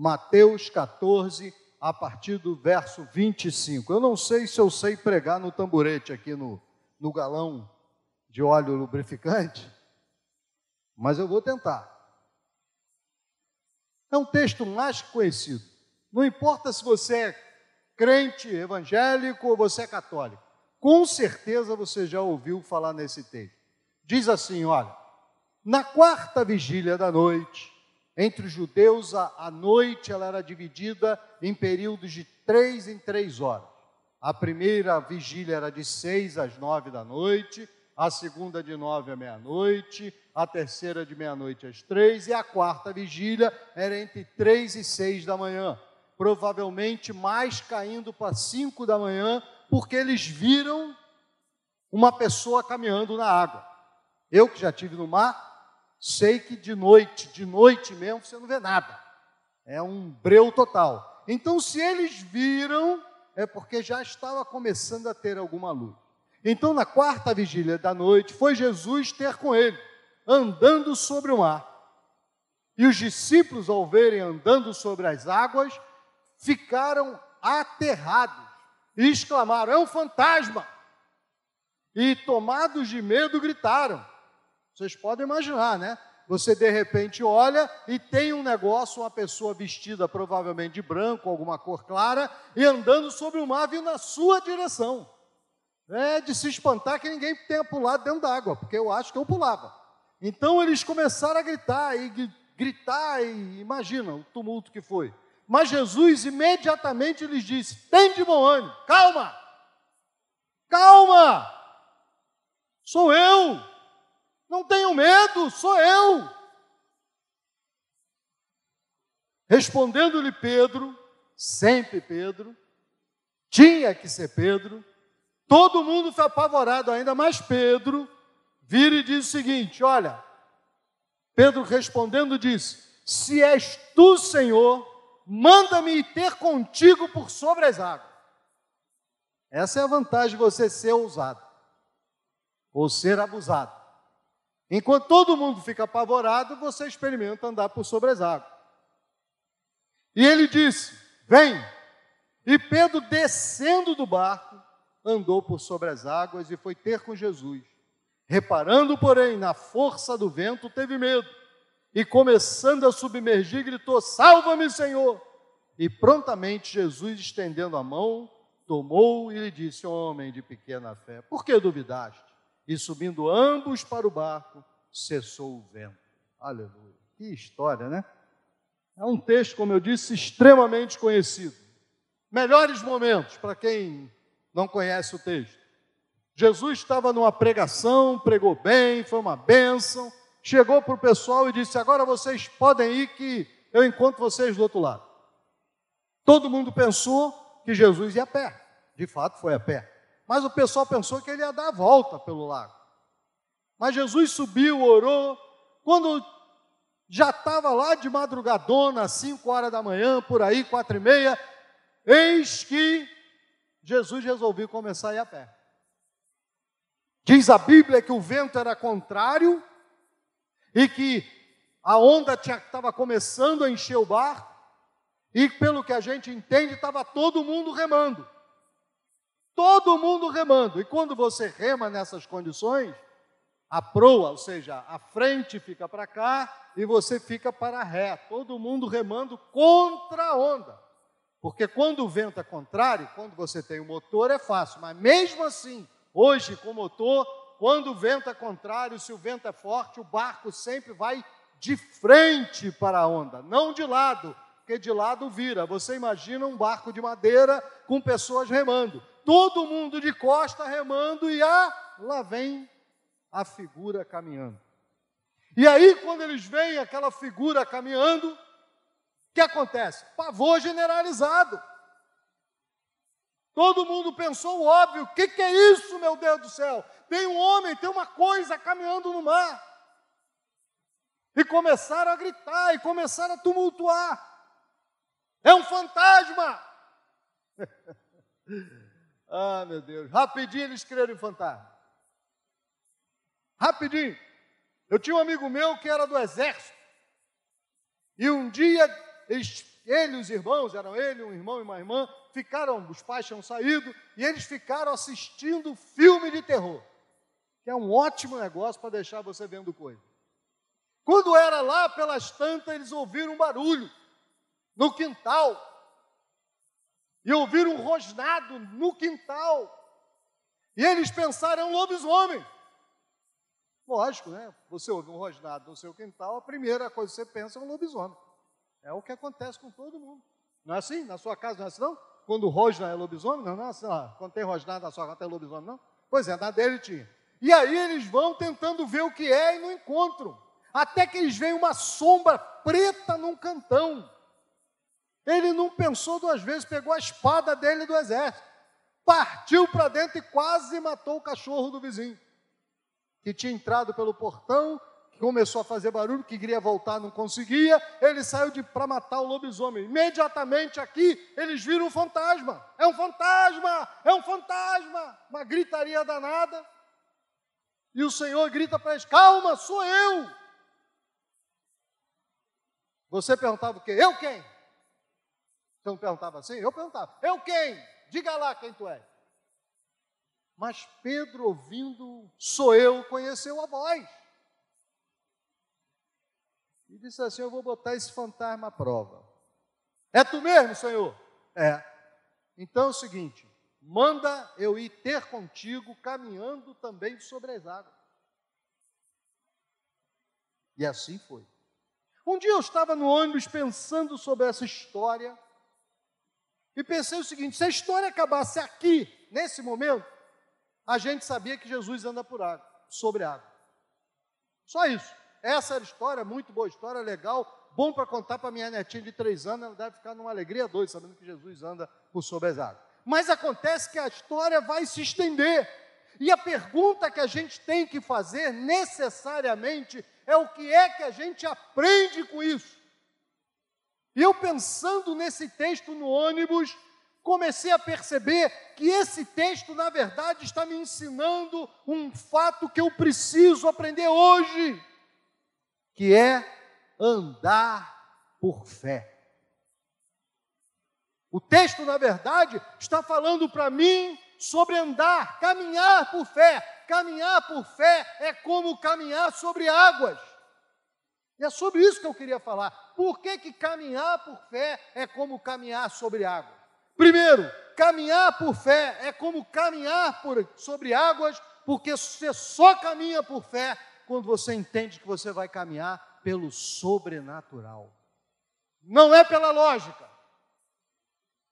Mateus 14, a partir do verso 25. Eu não sei se eu sei pregar no tamborete aqui no, no galão de óleo lubrificante, mas eu vou tentar. É um texto mais conhecido. Não importa se você é crente evangélico ou você é católico. Com certeza você já ouviu falar nesse texto. Diz assim: olha, na quarta vigília da noite, entre os judeus, a, noite ela era dividida em períodos de três em três horas. A primeira vigília era de seis às nove da noite, a segunda de nove à meia-noite, a terceira de meia-noite às três, e a quarta vigília era entre três e seis da manhã. Provavelmente mais caindo para cinco da manhã, porque eles viram uma pessoa caminhando na água. Eu que já tive no mar, sei que de noite, de noite mesmo, você não vê nada. É um breu total. Então, se eles viram, é porque já estava começando a ter alguma luz. Então, na quarta vigília da noite, foi Jesus ter com ele, andando sobre o mar. E os discípulos, ao verem andando sobre as águas, ficaram aterrados e exclamaram: É um fantasma! E tomados de medo, gritaram. Vocês podem imaginar, né? Você de repente olha e tem um negócio, uma pessoa vestida provavelmente de branco, alguma cor clara, e andando sobre o mar vindo na sua direção. É de se espantar que ninguém tenha pulado dentro d'água, porque eu acho que eu pulava. Então eles começaram a gritar e gritar e imagina o tumulto que foi. Mas Jesus imediatamente lhes disse: "Tem de bom ânimo, calma. Calma. Sou eu. Não tenham medo, sou eu." Respondendo-lhe Pedro, sempre Pedro, tinha que ser Pedro, Todo mundo foi apavorado, ainda mais Pedro, vira e diz o seguinte: Olha, Pedro respondendo disse: Se és tu, Senhor, manda-me ter contigo por sobre as águas. Essa é a vantagem de você ser ousado ou ser abusado. Enquanto todo mundo fica apavorado, você experimenta andar por sobre as águas. E ele disse: Vem. E Pedro, descendo do barco, andou por sobre as águas e foi ter com Jesus. Reparando, porém, na força do vento, teve medo e, começando a submergir, gritou: Salva-me, Senhor! E prontamente Jesus, estendendo a mão, tomou e lhe disse: Homem de pequena fé, por que duvidaste? E subindo ambos para o barco, cessou o vento. Aleluia. Que história, né? É um texto, como eu disse, extremamente conhecido. Melhores momentos para quem não conhece o texto. Jesus estava numa pregação, pregou bem, foi uma bênção, chegou para o pessoal e disse: Agora vocês podem ir, que eu encontro vocês do outro lado. Todo mundo pensou que Jesus ia a pé, de fato foi a pé, mas o pessoal pensou que ele ia dar a volta pelo lago. Mas Jesus subiu, orou, quando já estava lá de madrugadona, às 5 horas da manhã, por aí, quatro e meia, eis que Jesus resolveu começar a ir a pé. Diz a Bíblia que o vento era contrário e que a onda estava começando a encher o barco, e pelo que a gente entende, estava todo mundo remando. Todo mundo remando. E quando você rema nessas condições, a proa, ou seja, a frente fica para cá e você fica para ré. Todo mundo remando contra a onda. Porque quando o vento é contrário, quando você tem o motor é fácil, mas mesmo assim, hoje com o motor, quando o vento é contrário, se o vento é forte, o barco sempre vai de frente para a onda, não de lado, porque de lado vira. Você imagina um barco de madeira com pessoas remando, todo mundo de costa remando e ah, lá vem a figura caminhando. E aí, quando eles veem aquela figura caminhando, que acontece? Pavor generalizado. Todo mundo pensou o óbvio: o que, que é isso, meu Deus do céu? Tem um homem, tem uma coisa caminhando no mar. E começaram a gritar, e começaram a tumultuar. É um fantasma! ah, meu Deus. Rapidinho eles creram em fantasma. Rapidinho. Eu tinha um amigo meu que era do exército. E um dia ele e os irmãos, eram ele, um irmão e uma irmã, ficaram, os pais tinham saído, e eles ficaram assistindo filme de terror, que é um ótimo negócio para deixar você vendo coisa. Quando era lá pelas tantas, eles ouviram um barulho no quintal, e ouviram um rosnado no quintal, e eles pensaram, é um lobisomem. Lógico, né? Você ouve um rosnado no seu quintal, a primeira coisa que você pensa é um lobisomem. É o que acontece com todo mundo. Não é assim? Na sua casa não é assim, não? Quando rosna é lobisomem? Não, não é assim, lá. Quando tem rosnado na sua casa tem lobisomem, não? Pois é, na dele tinha. E aí eles vão tentando ver o que é e não encontram. Até que eles veem uma sombra preta num cantão. Ele não pensou duas vezes, pegou a espada dele do exército, partiu para dentro e quase matou o cachorro do vizinho que tinha entrado pelo portão, que começou a fazer barulho, que queria voltar, não conseguia, ele saiu para matar o lobisomem. Imediatamente aqui, eles viram um fantasma. É um fantasma! É um fantasma! Uma gritaria danada. E o Senhor grita para eles: Calma, sou eu! Você perguntava o quê? Eu quem? Você não perguntava assim? Eu perguntava: Eu quem? Diga lá quem tu és. Mas Pedro, ouvindo, sou eu, conheceu a voz. E disse assim: Eu vou botar esse fantasma à prova. É tu mesmo, Senhor? É. Então é o seguinte: manda eu ir ter contigo, caminhando também sobre as águas. E assim foi. Um dia eu estava no ônibus pensando sobre essa história e pensei o seguinte: se a história acabasse aqui, nesse momento, a gente sabia que Jesus anda por água, sobre água. Só isso. Essa era a história, muito boa história, legal, bom para contar para minha netinha de três anos, ela deve ficar numa alegria doida, sabendo que Jesus anda por sobre as águas. Mas acontece que a história vai se estender. E a pergunta que a gente tem que fazer necessariamente é o que é que a gente aprende com isso. E eu pensando nesse texto no ônibus, comecei a perceber que esse texto, na verdade, está me ensinando um fato que eu preciso aprender hoje, que é andar por fé. O texto, na verdade, está falando para mim sobre andar, caminhar por fé. Caminhar por fé é como caminhar sobre águas. E é sobre isso que eu queria falar. Por que, que caminhar por fé é como caminhar sobre águas? Primeiro, caminhar por fé é como caminhar por, sobre águas, porque você só caminha por fé quando você entende que você vai caminhar pelo sobrenatural. Não é pela lógica.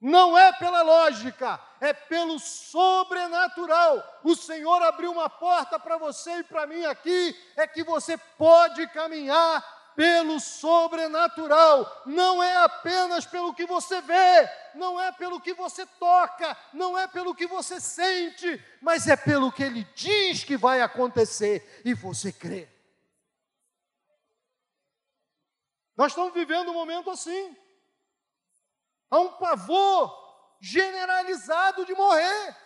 Não é pela lógica, é pelo sobrenatural. O Senhor abriu uma porta para você e para mim aqui, é que você pode caminhar pelo sobrenatural, não é apenas pelo que você vê, não é pelo que você toca, não é pelo que você sente, mas é pelo que ele diz que vai acontecer e você crê. Nós estamos vivendo um momento assim. Há um pavor generalizado de morrer.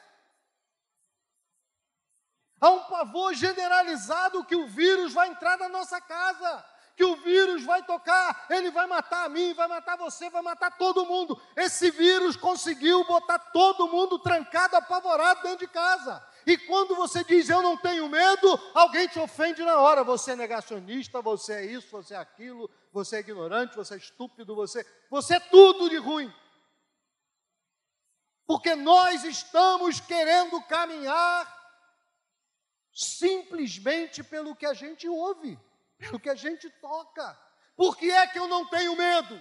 Há um pavor generalizado que o vírus vai entrar na nossa casa que o vírus vai tocar, ele vai matar a mim, vai matar você, vai matar todo mundo. Esse vírus conseguiu botar todo mundo trancado, apavorado dentro de casa. E quando você diz eu não tenho medo, alguém te ofende na hora. Você é negacionista, você é isso, você é aquilo, você é ignorante, você é estúpido, você, você é tudo de ruim. Porque nós estamos querendo caminhar simplesmente pelo que a gente ouve pelo que a gente toca. Por que é que eu não tenho medo?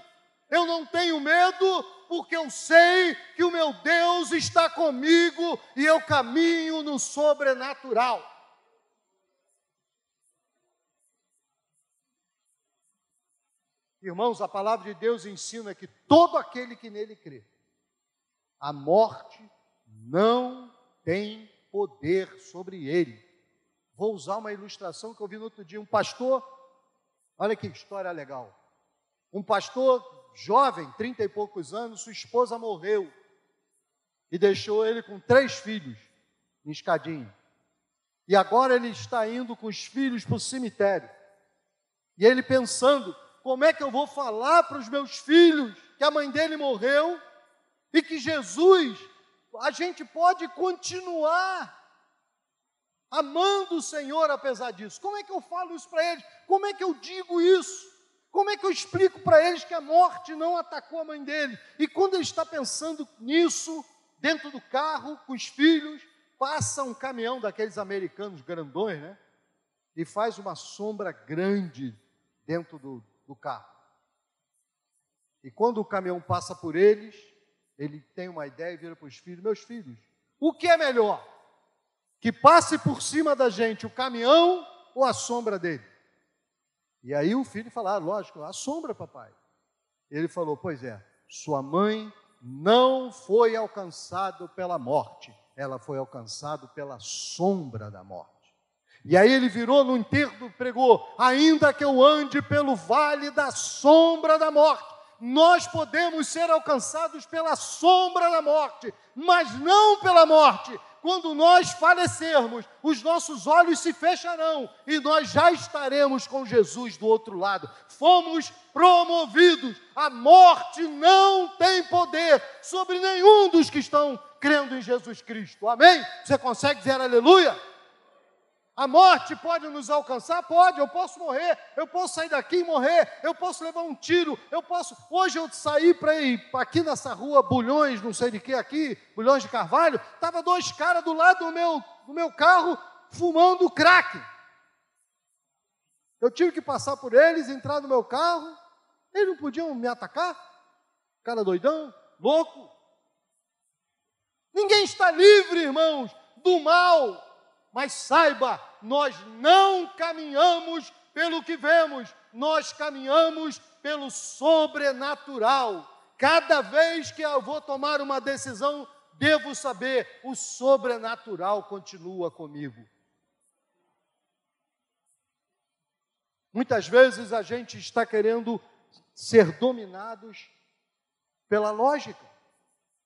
Eu não tenho medo porque eu sei que o meu Deus está comigo e eu caminho no sobrenatural. Irmãos, a palavra de Deus ensina que todo aquele que nele crê, a morte não tem poder sobre ele. Vou usar uma ilustração que eu vi no outro dia. Um pastor, olha que história legal. Um pastor jovem, trinta e poucos anos, sua esposa morreu e deixou ele com três filhos em escadinha. E agora ele está indo com os filhos para o cemitério. E ele pensando como é que eu vou falar para os meus filhos que a mãe dele morreu e que Jesus, a gente pode continuar amando o Senhor apesar disso? Como é que eu falo isso para eles? Como é que eu digo isso? Como é que eu explico para eles que a morte não atacou a mãe dele? E quando ele está pensando nisso, dentro do carro, com os filhos, passa um caminhão daqueles americanos grandões, né? E faz uma sombra grande dentro do, do carro. E quando o caminhão passa por eles, ele tem uma ideia e vira para os filhos: Meus filhos, o que é melhor? Que passe por cima da gente o caminhão ou a sombra dele? E aí o filho fala, ah, lógico, a sombra, papai. Ele falou, pois é, sua mãe não foi alcançada pela morte, ela foi alcançada pela sombra da morte. E aí ele virou no enterro pregou: ainda que eu ande pelo vale da sombra da morte, nós podemos ser alcançados pela sombra da morte, mas não pela morte, quando nós falecermos, os nossos olhos se fecharão e nós já estaremos com Jesus do outro lado. Fomos promovidos. A morte não tem poder sobre nenhum dos que estão crendo em Jesus Cristo. Amém? Você consegue dizer aleluia? A morte pode nos alcançar? Pode, eu posso morrer, eu posso sair daqui e morrer, eu posso levar um tiro, eu posso. Hoje eu saí para ir aqui nessa rua, Bulhões, não sei de que aqui, Bulhões de Carvalho, estava dois caras do lado do meu, do meu carro fumando crack. Eu tive que passar por eles, entrar no meu carro, eles não podiam me atacar? Cara doidão, louco. Ninguém está livre, irmãos, do mal mas saiba, nós não caminhamos pelo que vemos, nós caminhamos pelo sobrenatural. Cada vez que eu vou tomar uma decisão, devo saber, o sobrenatural continua comigo. Muitas vezes a gente está querendo ser dominados pela lógica.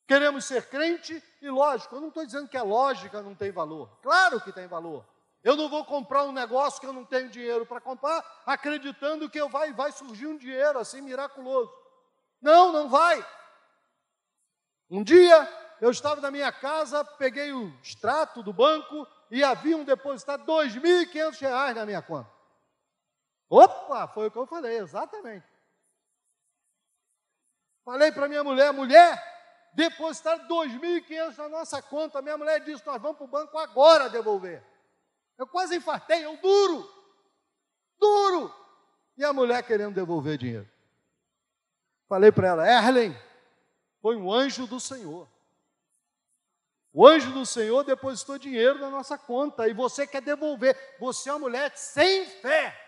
Queremos ser crente e lógico, eu não estou dizendo que a lógica não tem valor. Claro que tem valor. Eu não vou comprar um negócio que eu não tenho dinheiro para comprar, acreditando que eu vai, vai surgir um dinheiro assim miraculoso. Não, não vai. Um dia eu estava na minha casa, peguei o extrato do banco e haviam depositado R$ 2.500 na minha conta. Opa, foi o que eu falei, exatamente. Falei para minha mulher, mulher, depositaram 2.500 na nossa conta. Minha mulher disse: Nós vamos para o banco agora devolver. Eu quase infartei, eu duro, duro. E a mulher querendo devolver dinheiro. Falei para ela: Erlen, foi um anjo do Senhor. O anjo do Senhor depositou dinheiro na nossa conta e você quer devolver. Você é uma mulher sem fé.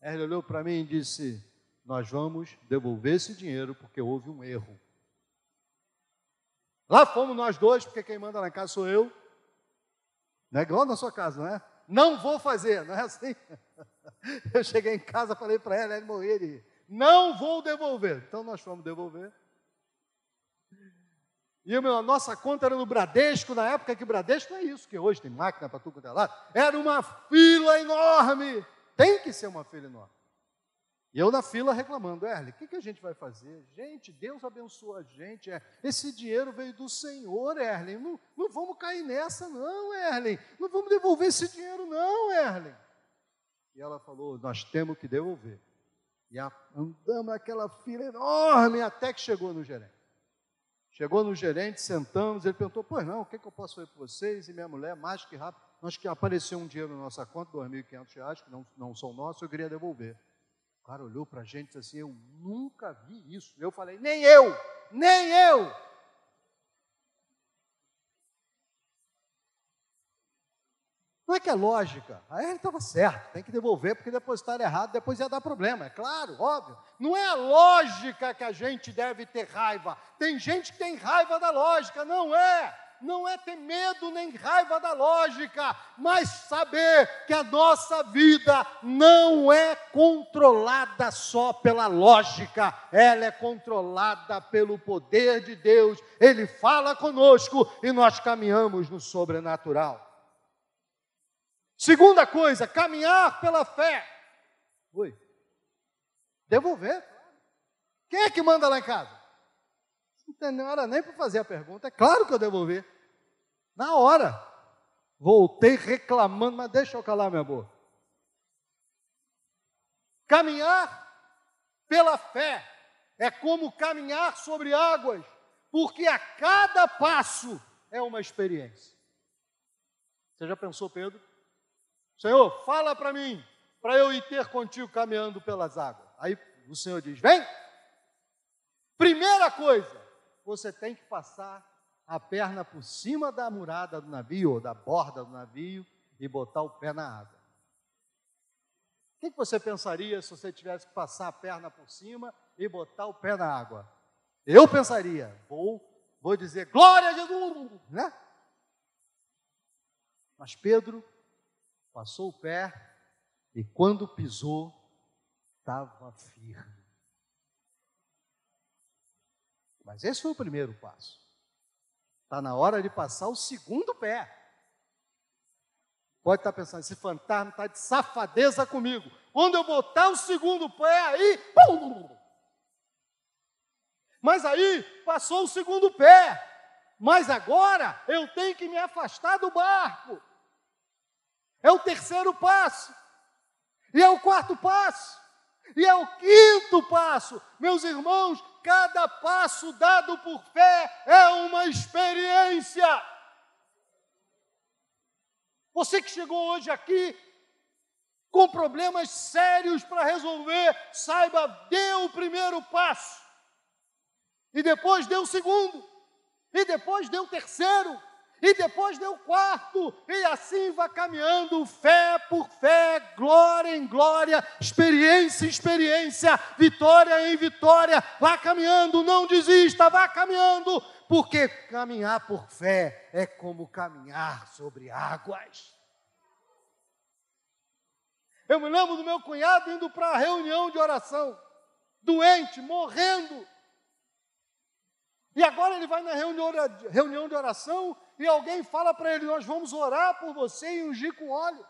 Erlen olhou para mim e disse: Nós vamos devolver esse dinheiro porque houve um erro. Lá fomos nós dois, porque quem manda na casa sou eu. Não é igual na sua casa, não é? Não vou fazer, não é assim? Eu cheguei em casa, falei para ela, ela morrer de Não vou devolver. Então nós fomos devolver. E a nossa conta era no Bradesco, na época que Bradesco não é isso, que hoje tem máquina para tudo quanto é lado. Era uma fila enorme. Tem que ser uma fila enorme. E eu na fila reclamando, Erle, o que, que, a gente vai fazer? Gente, Deus abençoa a gente. É, esse dinheiro veio do Senhor, Erlen. Não, não vamos cair nessa, não, Erlen. Não vamos devolver esse dinheiro, não, Erlen. E ela falou, nós temos que devolver. E andamos naquela fila enorme até que chegou no gerente. Chegou no gerente, sentamos, ele perguntou, pois não, o que, que eu posso fazer para vocês? E minha mulher, mais que rápido, nós que apareceu um dinheiro na nossa conta, R$ 2.500, que não, não são nossos, eu queria devolver. O cara olhou para a gente e disse assim: Eu nunca vi isso. Eu falei: Nem eu, nem eu. Não é que é lógica. Aí ele estava certo, tem que devolver, porque depositar errado, depois ia dar problema, é claro, óbvio. Não é a lógica que a gente deve ter raiva. Tem gente que tem raiva da lógica, não é não é ter medo nem raiva da lógica, mas saber que a nossa vida não é controlada só pela lógica, ela é controlada pelo poder de Deus. Ele fala conosco e nós caminhamos no sobrenatural. Segunda coisa, caminhar pela fé. Oi. Devolver. Quem é que manda lá em casa? Não era nem para fazer a pergunta. É claro que eu devolvi. Na hora. Voltei reclamando, mas deixa eu calar minha boca. Caminhar pela fé é como caminhar sobre águas, porque a cada passo é uma experiência. Você já pensou, Pedro? Senhor, fala para mim, para eu ir ter contigo caminhando pelas águas. Aí o Senhor diz: Vem. Primeira coisa, você tem que passar a perna por cima da murada do navio, ou da borda do navio, e botar o pé na água. O que você pensaria se você tivesse que passar a perna por cima e botar o pé na água? Eu pensaria, vou, vou dizer, glória a Jesus, né? Mas Pedro passou o pé e quando pisou, estava firme. Mas esse foi o primeiro passo. Está na hora de passar o segundo pé. Pode estar pensando, esse fantasma está de safadeza comigo. Quando eu botar o segundo pé, aí. Pum! Mas aí passou o segundo pé. Mas agora eu tenho que me afastar do barco. É o terceiro passo. E é o quarto passo. E é o quinto passo. Meus irmãos, cada passo dado por fé é uma experiência. Você que chegou hoje aqui com problemas sérios para resolver, saiba, dê o primeiro passo. E depois dê o segundo. E depois dê o terceiro e depois deu quarto, e assim vai caminhando, fé por fé, glória em glória, experiência em experiência, vitória em vitória, vá caminhando, não desista, vá caminhando, porque caminhar por fé é como caminhar sobre águas. Eu me lembro do meu cunhado indo para a reunião de oração, doente, morrendo. E agora ele vai na reunião de oração e alguém fala para ele: Nós vamos orar por você e ungir com óleo.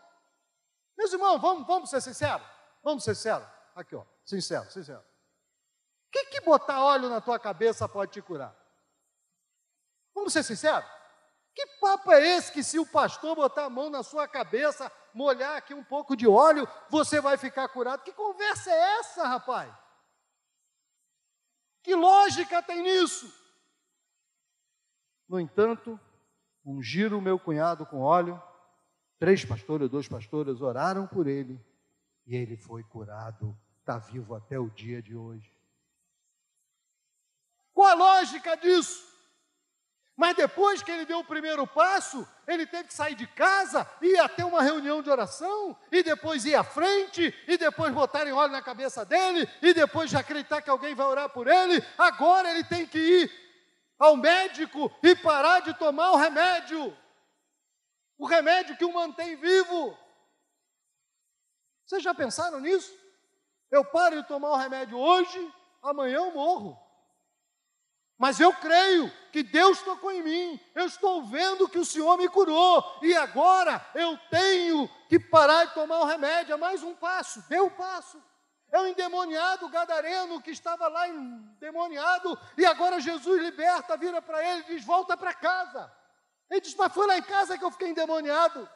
Meus irmãos, vamos, vamos ser sinceros? Vamos ser sinceros? Aqui, ó, sincero, sincero. O que, que botar óleo na tua cabeça pode te curar? Vamos ser sinceros? Que papo é esse que se o pastor botar a mão na sua cabeça, molhar aqui um pouco de óleo, você vai ficar curado? Que conversa é essa, rapaz? Que lógica tem nisso? No entanto, ungiram o meu cunhado com óleo, três pastores, dois pastores oraram por ele e ele foi curado, está vivo até o dia de hoje. Qual a lógica disso? Mas depois que ele deu o primeiro passo, ele teve que sair de casa, ir até uma reunião de oração, e depois ir à frente, e depois botarem óleo na cabeça dele, e depois de acreditar que alguém vai orar por ele. Agora ele tem que ir ao médico e parar de tomar o remédio. O remédio que o mantém vivo. Vocês já pensaram nisso? Eu paro de tomar o remédio hoje, amanhã eu morro. Mas eu creio que Deus tocou em mim, eu estou vendo que o Senhor me curou, e agora eu tenho que parar de tomar o remédio. É mais um passo, deu um passo. É o endemoniado gadareno que estava lá endemoniado e agora Jesus liberta, vira para ele e diz: Volta para casa. Ele diz: Mas foi lá em casa que eu fiquei endemoniado.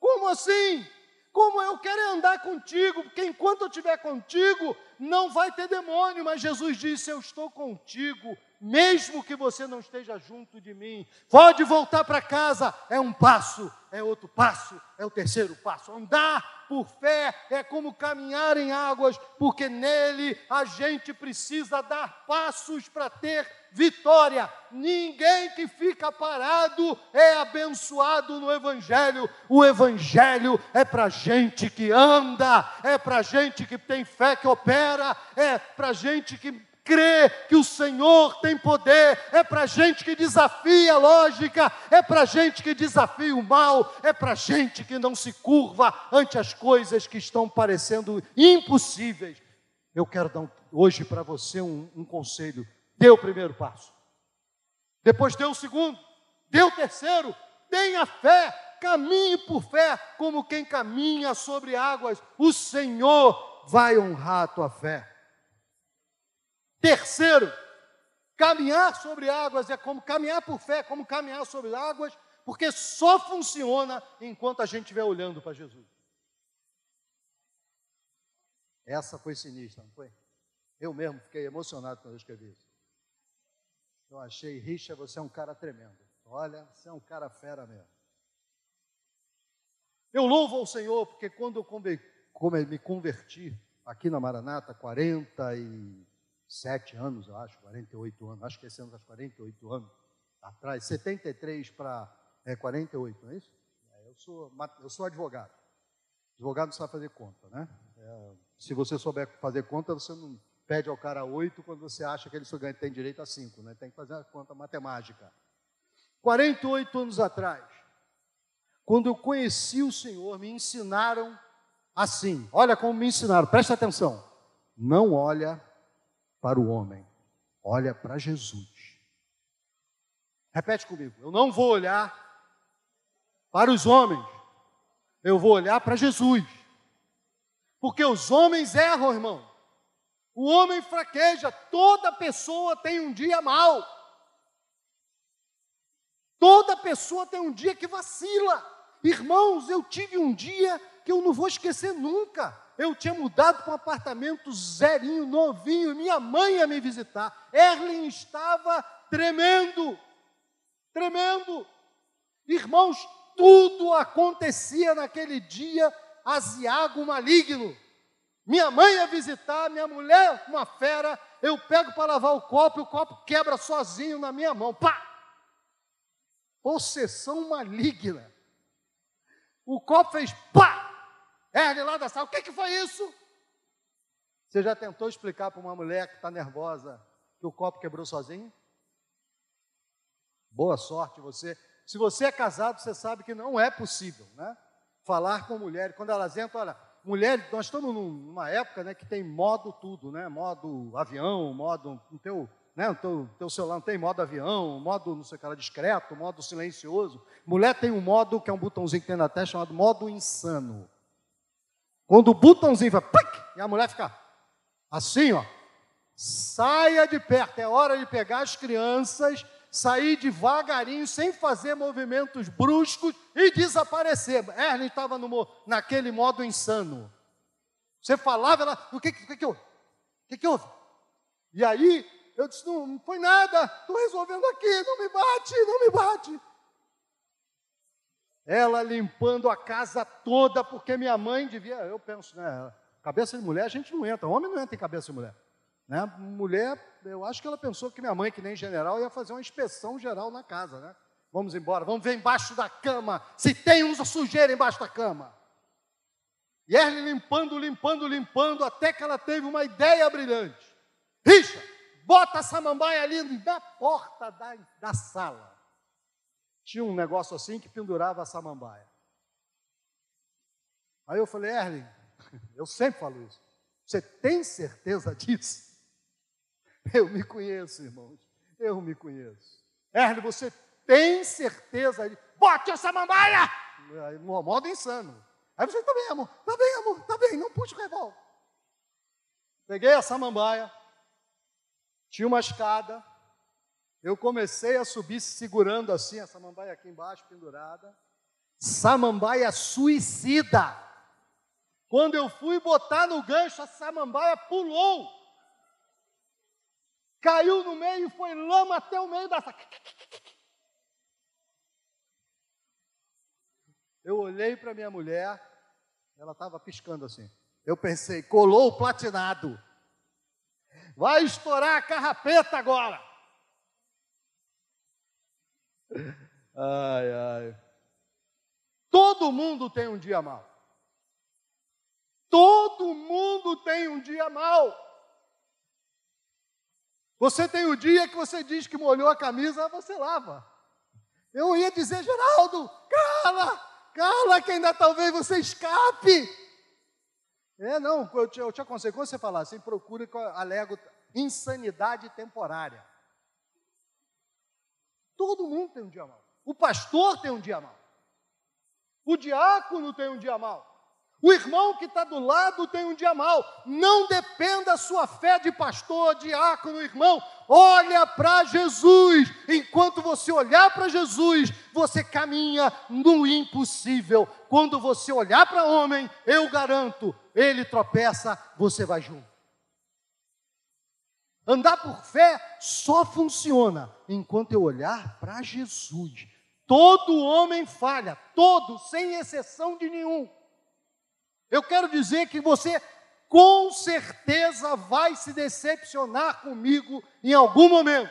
Como assim? Como eu quero andar contigo, porque enquanto eu estiver contigo, não vai ter demônio, mas Jesus disse: Eu estou contigo, mesmo que você não esteja junto de mim. Pode voltar para casa, é um passo, é outro passo, é o terceiro passo. Andar por fé é como caminhar em águas, porque nele a gente precisa dar passos para ter vitória. Ninguém que fica parado é abençoado no Evangelho. O Evangelho é para gente que anda, é para gente que tem fé que opera, é para gente que crê que o Senhor tem poder, é para gente que desafia a lógica, é para gente que desafia o mal, é para gente que não se curva ante as coisas que estão parecendo impossíveis. Eu quero dar hoje para você um, um conselho: dê o primeiro passo, depois dê o segundo, dê o terceiro, tenha fé, caminhe por fé, como quem caminha sobre águas. O Senhor vai honrar a tua fé. Terceiro, caminhar sobre águas é como caminhar por fé, como caminhar sobre águas, porque só funciona enquanto a gente estiver olhando para Jesus. Essa foi sinistra, não foi? Eu mesmo fiquei emocionado quando eu escrevi isso. Eu achei, Richa, você é um cara tremendo. Olha, você é um cara fera mesmo. Eu louvo ao Senhor, porque quando eu me converti aqui na Maranata, 47 anos, eu acho, 48 anos, acho que esse ano faz 48 anos atrás, 73 para é, 48, não é isso? É, eu, sou, eu sou advogado. Advogado sabe fazer conta, né? É, se você souber fazer conta, você não pede ao cara oito quando você acha que ele só tem direito a cinco, né? Tem que fazer a conta matemática. 48 anos atrás, quando eu conheci o Senhor, me ensinaram assim. Olha como me ensinaram, presta atenção. Não olha para o homem, olha para Jesus. Repete comigo. Eu não vou olhar para os homens, eu vou olhar para Jesus. Porque os homens erram, irmão. O homem fraqueja, toda pessoa tem um dia mal. Toda pessoa tem um dia que vacila. Irmãos, eu tive um dia que eu não vou esquecer nunca. Eu tinha mudado para um apartamento zerinho, novinho, minha mãe ia me visitar. Erlen estava tremendo, tremendo. Irmãos, tudo acontecia naquele dia aziago maligno. Minha mãe ia visitar, minha mulher, uma fera, eu pego para lavar o copo e o copo quebra sozinho na minha mão. Pá! Possessão maligna. O copo fez pá! É, lá da sala, o que, que foi isso? Você já tentou explicar para uma mulher que está nervosa que o copo quebrou sozinho? Boa sorte você. Se você é casado, você sabe que não é possível, né? Falar com mulheres, quando elas entram, olha, mulher, nós estamos numa época né, que tem modo tudo, né? Modo avião, modo no teu, né, no teu, teu celular não tem modo avião, modo não sei o que, discreto, modo silencioso. Mulher tem um modo que é um botãozinho que tem na testa chamado modo insano. Quando o botãozinho vai, plic, e a mulher fica assim, ó, saia de perto, é hora de pegar as crianças sair devagarinho, sem fazer movimentos bruscos e desaparecer. Erlen estava naquele modo insano. Você falava, ela, o que, que, que houve? O que, que houve? E aí, eu disse, não, não foi nada, estou resolvendo aqui, não me bate, não me bate. Ela limpando a casa toda, porque minha mãe devia, eu penso, né, cabeça de mulher a gente não entra, homem não entra em cabeça de mulher. Né? Mulher, eu acho que ela pensou que minha mãe, que nem general, ia fazer uma inspeção geral na casa. Né? Vamos embora, vamos ver embaixo da cama, se tem uma sujeira embaixo da cama. E ela limpando, limpando, limpando, até que ela teve uma ideia brilhante. Richa, bota a samambaia ali na porta da, da sala. Tinha um negócio assim que pendurava a samambaia. Aí eu falei, Erling, eu sempre falo isso. Você tem certeza disso? Eu me conheço, irmãos. Eu me conheço. Erle, você tem certeza de. Bote essa mambaia! No modo insano. Aí você, tá bem, amor, tá bem, amor, tá bem, não puxe o revólver. Peguei a samambaia, tinha uma escada, eu comecei a subir segurando assim, a samambaia aqui embaixo, pendurada. Samambaia suicida. Quando eu fui botar no gancho, a samambaia pulou caiu no meio, foi lama até o meio da. Eu olhei para minha mulher, ela estava piscando assim. Eu pensei, colou o platinado. Vai estourar a carrapeta agora. Ai, ai. Todo mundo tem um dia mal. Todo mundo tem um dia mal. Você tem o dia que você diz que molhou a camisa, você lava. Eu ia dizer, Geraldo, cala, cala, que ainda talvez você escape. É, não, eu te, eu te aconselho, quando você falar assim, procure alego insanidade temporária. Todo mundo tem um dia mal. O pastor tem um dia mal. O diácono tem um dia mal. O irmão que está do lado tem um dia mal. Não dependa a sua fé de pastor, diácono, irmão. Olha para Jesus. Enquanto você olhar para Jesus, você caminha no impossível. Quando você olhar para homem, eu garanto, ele tropeça, você vai junto. Andar por fé só funciona enquanto eu olhar para Jesus. Todo homem falha, todo, sem exceção de nenhum. Eu quero dizer que você com certeza vai se decepcionar comigo em algum momento.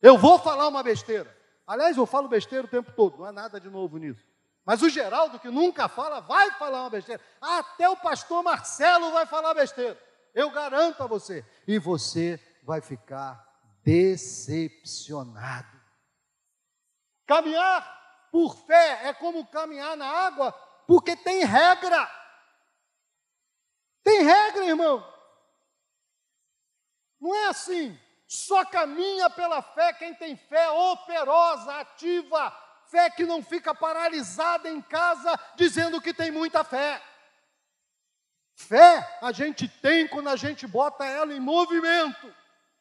Eu vou falar uma besteira. Aliás, eu falo besteira o tempo todo, não há nada de novo nisso. Mas o Geraldo, que nunca fala, vai falar uma besteira. Até o pastor Marcelo vai falar besteira. Eu garanto a você. E você vai ficar decepcionado. Caminhar por fé é como caminhar na água porque tem regra. Tem regra, irmão. Não é assim. Só caminha pela fé quem tem fé operosa, ativa, fé que não fica paralisada em casa dizendo que tem muita fé. Fé a gente tem quando a gente bota ela em movimento.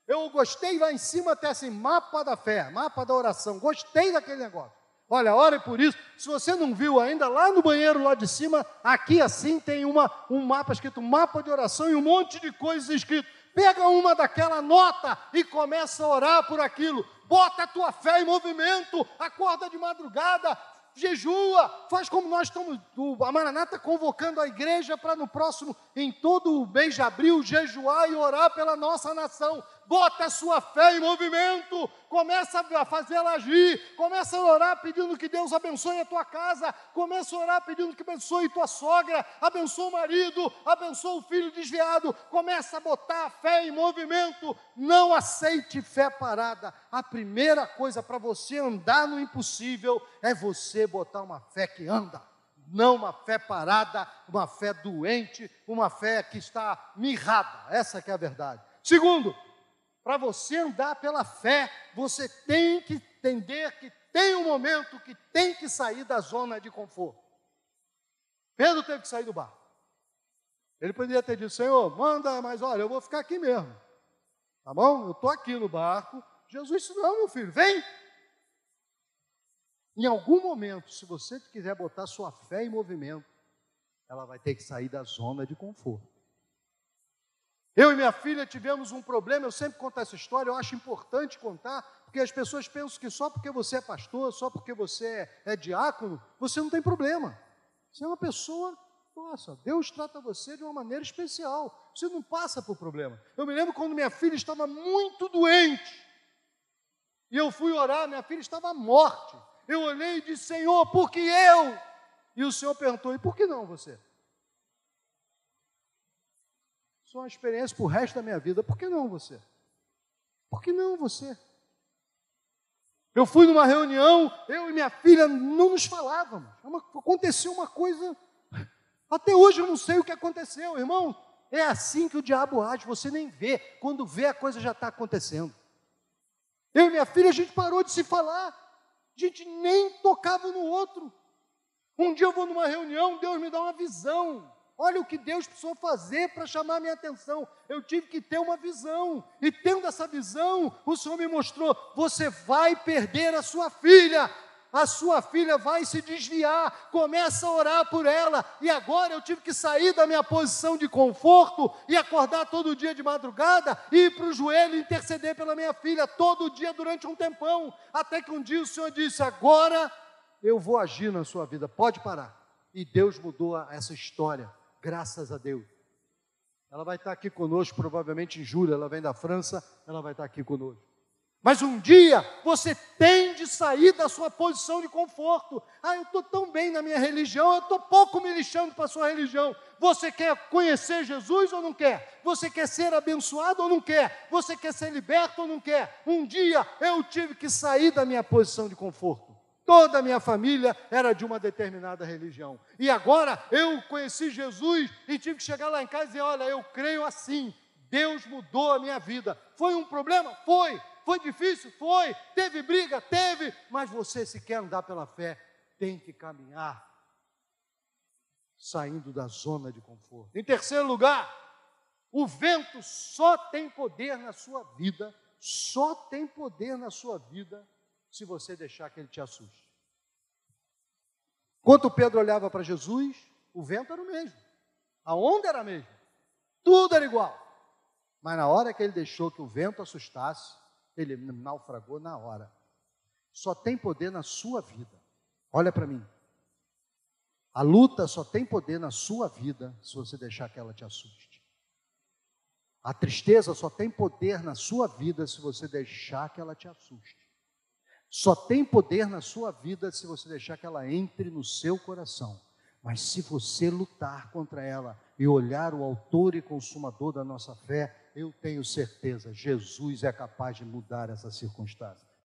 Eu gostei lá em cima até assim, mapa da fé, mapa da oração. Gostei daquele negócio. Olha, ore por isso. Se você não viu ainda, lá no banheiro, lá de cima, aqui assim tem uma, um mapa escrito mapa de oração e um monte de coisas escrito. Pega uma daquela nota e começa a orar por aquilo. Bota a tua fé em movimento, acorda de madrugada, jejua, faz como nós estamos, a Maranata convocando a igreja para no próximo, em todo o mês de abril, jejuar e orar pela nossa nação. Bota a sua fé em movimento, começa a fazer ela agir, começa a orar pedindo que Deus abençoe a tua casa, começa a orar pedindo que abençoe tua sogra, abençoe o marido, abençoe o filho desviado, começa a botar a fé em movimento, não aceite fé parada. A primeira coisa para você andar no impossível é você botar uma fé que anda. Não uma fé parada, uma fé doente, uma fé que está mirrada. Essa que é a verdade. Segundo, para você andar pela fé, você tem que entender que tem um momento que tem que sair da zona de conforto. Pedro teve que sair do barco. Ele poderia ter dito, Senhor, manda, mas olha, eu vou ficar aqui mesmo. Tá bom? Eu estou aqui no barco. Jesus disse, não, meu filho, vem. Em algum momento, se você quiser botar sua fé em movimento, ela vai ter que sair da zona de conforto. Eu e minha filha tivemos um problema, eu sempre conto essa história, eu acho importante contar, porque as pessoas pensam que só porque você é pastor, só porque você é, diácono, você não tem problema. Você é uma pessoa, nossa, Deus trata você de uma maneira especial, você não passa por problema. Eu me lembro quando minha filha estava muito doente, e eu fui orar, minha filha estava à morte. Eu olhei e disse, Senhor, por que eu? E o Senhor perguntou, e por que não você? Isso é uma experiência para o resto da minha vida. Por que não você? Por que não você? Eu fui numa reunião, eu e minha filha não nos falávamos. É aconteceu uma coisa. Até hoje eu não sei o que aconteceu, irmão. É assim que o diabo age, você nem vê. Quando vê, a coisa já está acontecendo. Eu e minha filha, a gente parou de se falar. A gente nem tocava no outro. Um dia eu vou numa reunião, Deus me dá uma visão. Olha o que Deus precisou fazer para chamar minha atenção. Eu tive que ter uma visão. E tendo essa visão, o Senhor me mostrou: você vai perder a sua filha. A sua filha vai se desviar. Começa a orar por ela. E agora eu tive que sair da minha posição de conforto e acordar todo dia de madrugada e ir para o joelho interceder pela minha filha todo dia durante um tempão. Até que um dia o Senhor disse: agora eu vou agir na sua vida. Pode parar. E Deus mudou essa história Graças a Deus. Ela vai estar aqui conosco, provavelmente em julho, ela vem da França, ela vai estar aqui conosco. Mas um dia você tem de sair da sua posição de conforto. Ah, eu estou tão bem na minha religião, eu estou pouco me lixando para a sua religião. Você quer conhecer Jesus ou não quer? Você quer ser abençoado ou não quer? Você quer ser liberto ou não quer? Um dia eu tive que sair da minha posição de conforto. Toda a minha família era de uma determinada religião. E agora eu conheci Jesus e tive que chegar lá em casa e dizer: Olha, eu creio assim. Deus mudou a minha vida. Foi um problema? Foi. Foi difícil? Foi. Teve briga? Teve. Mas você, se quer andar pela fé, tem que caminhar saindo da zona de conforto. Em terceiro lugar, o vento só tem poder na sua vida, só tem poder na sua vida se você deixar que ele te assuste. Quando Pedro olhava para Jesus, o vento era o mesmo, a onda era a mesma, tudo era igual. Mas na hora que ele deixou que o vento assustasse, ele naufragou na hora. Só tem poder na sua vida. Olha para mim. A luta só tem poder na sua vida se você deixar que ela te assuste. A tristeza só tem poder na sua vida se você deixar que ela te assuste. Só tem poder na sua vida se você deixar que ela entre no seu coração. Mas se você lutar contra ela e olhar o autor e consumador da nossa fé, eu tenho certeza, Jesus é capaz de mudar essa circunstância.